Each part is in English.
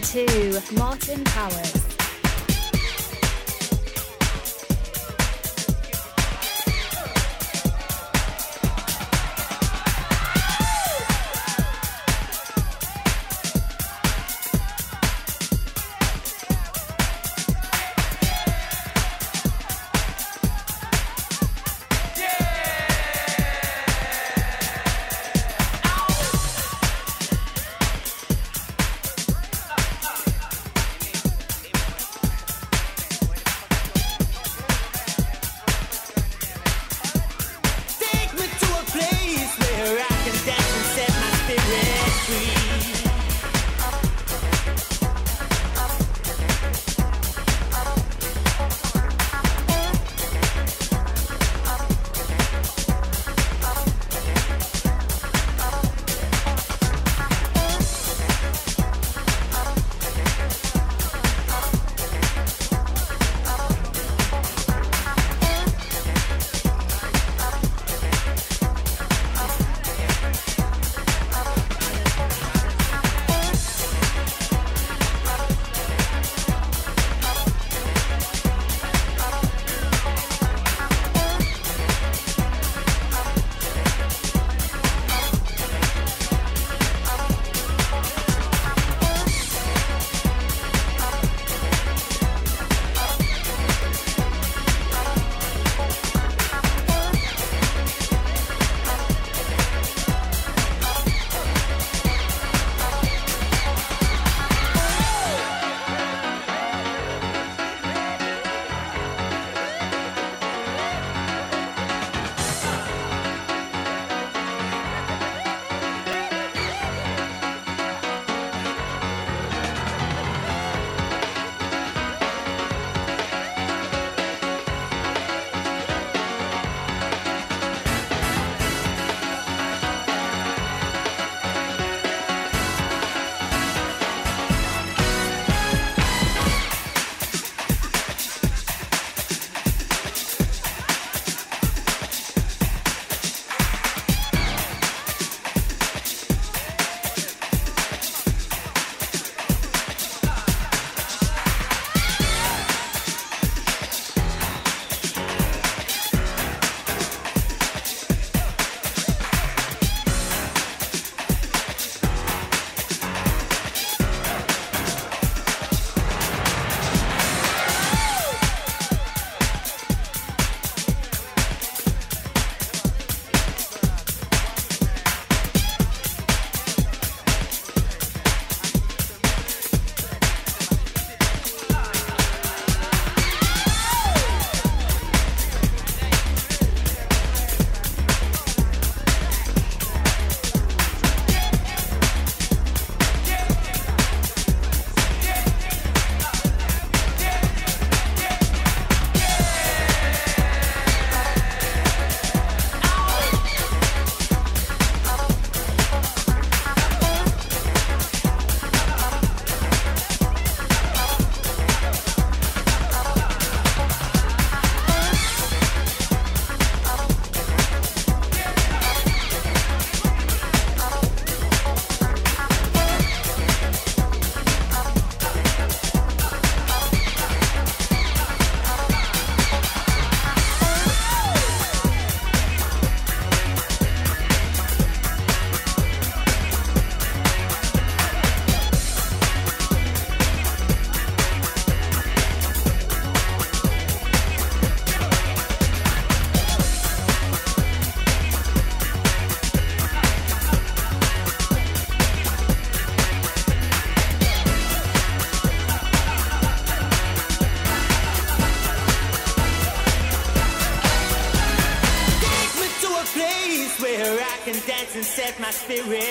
to Martin Powers. Spirit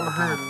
own hand.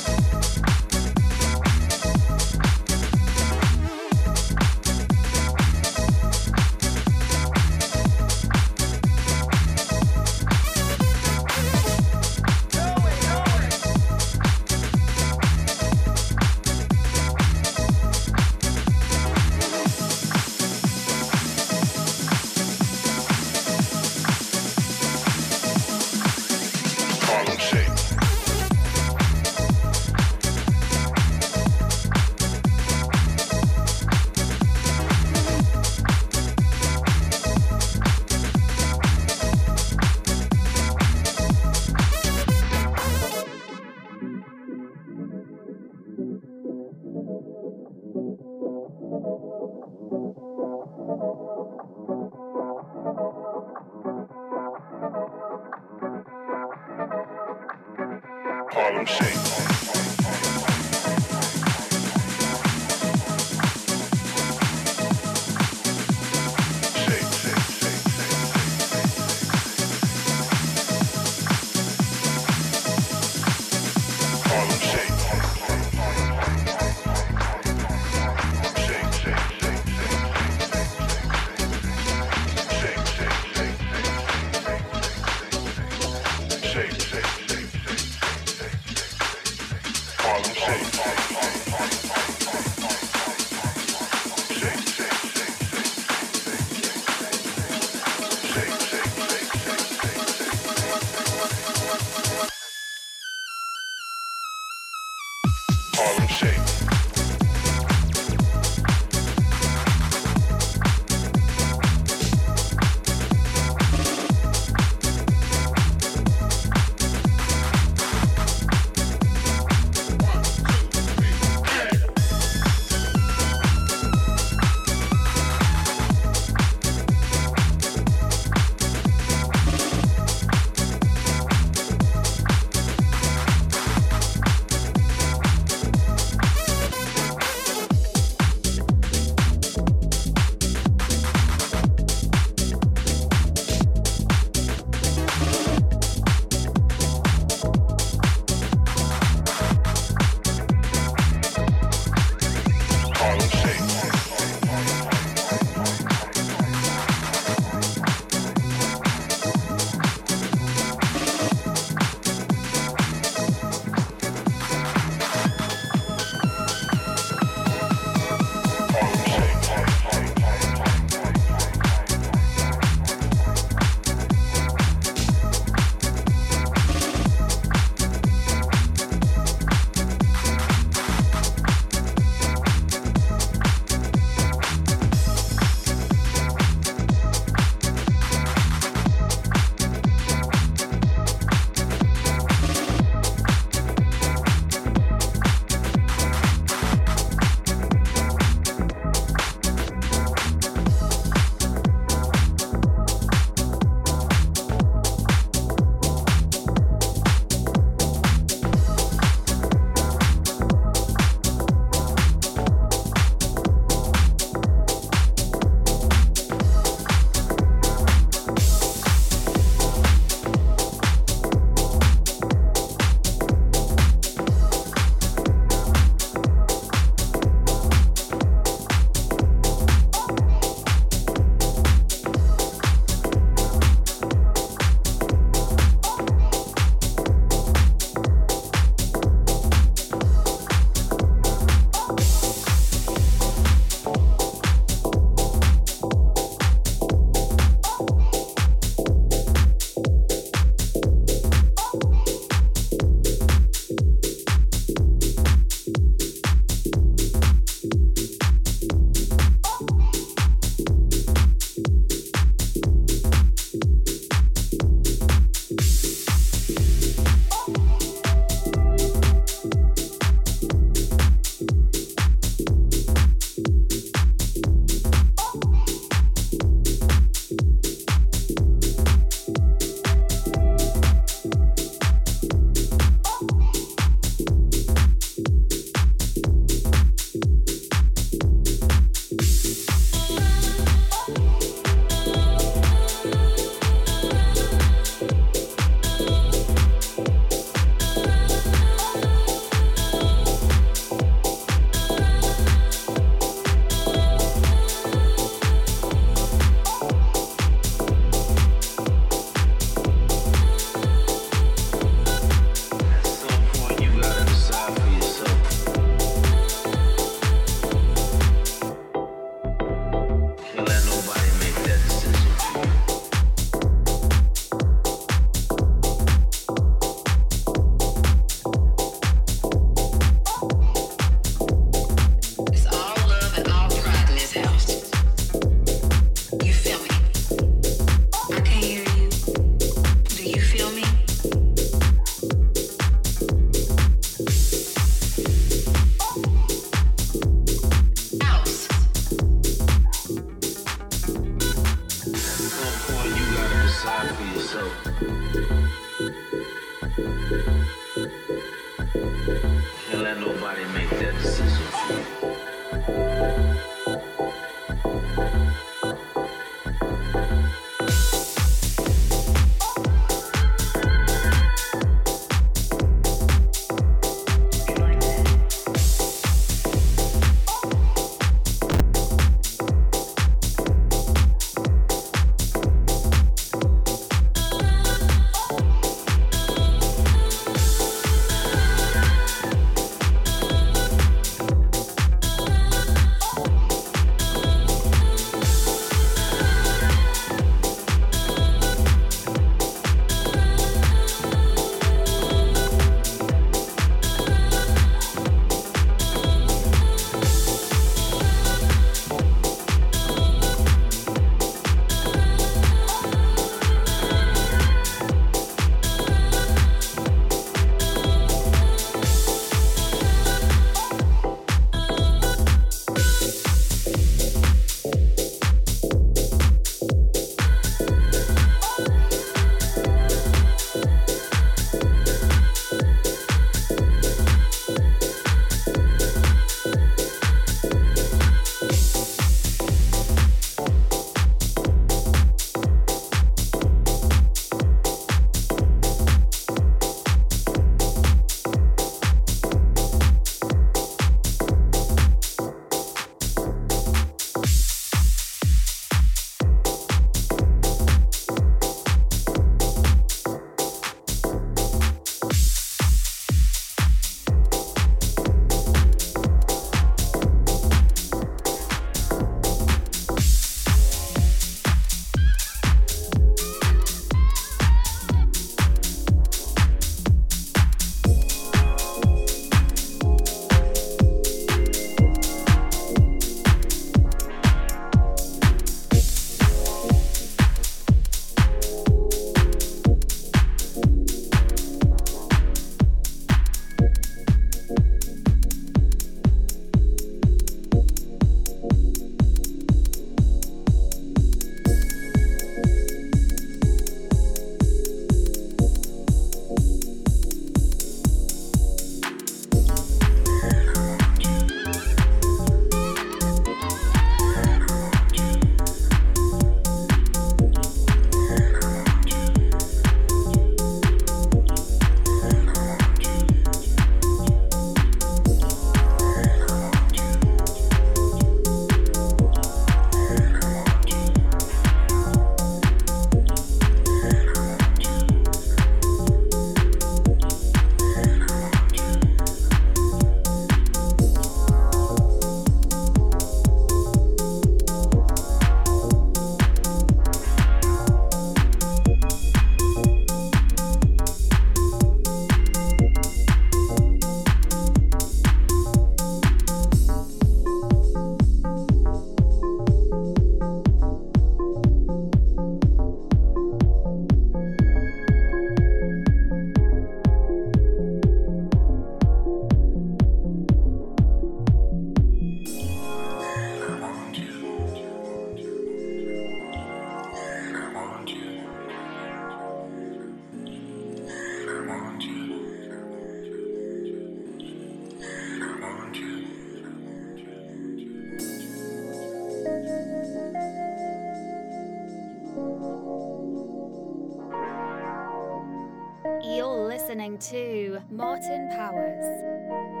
You're listening to Martin Powers.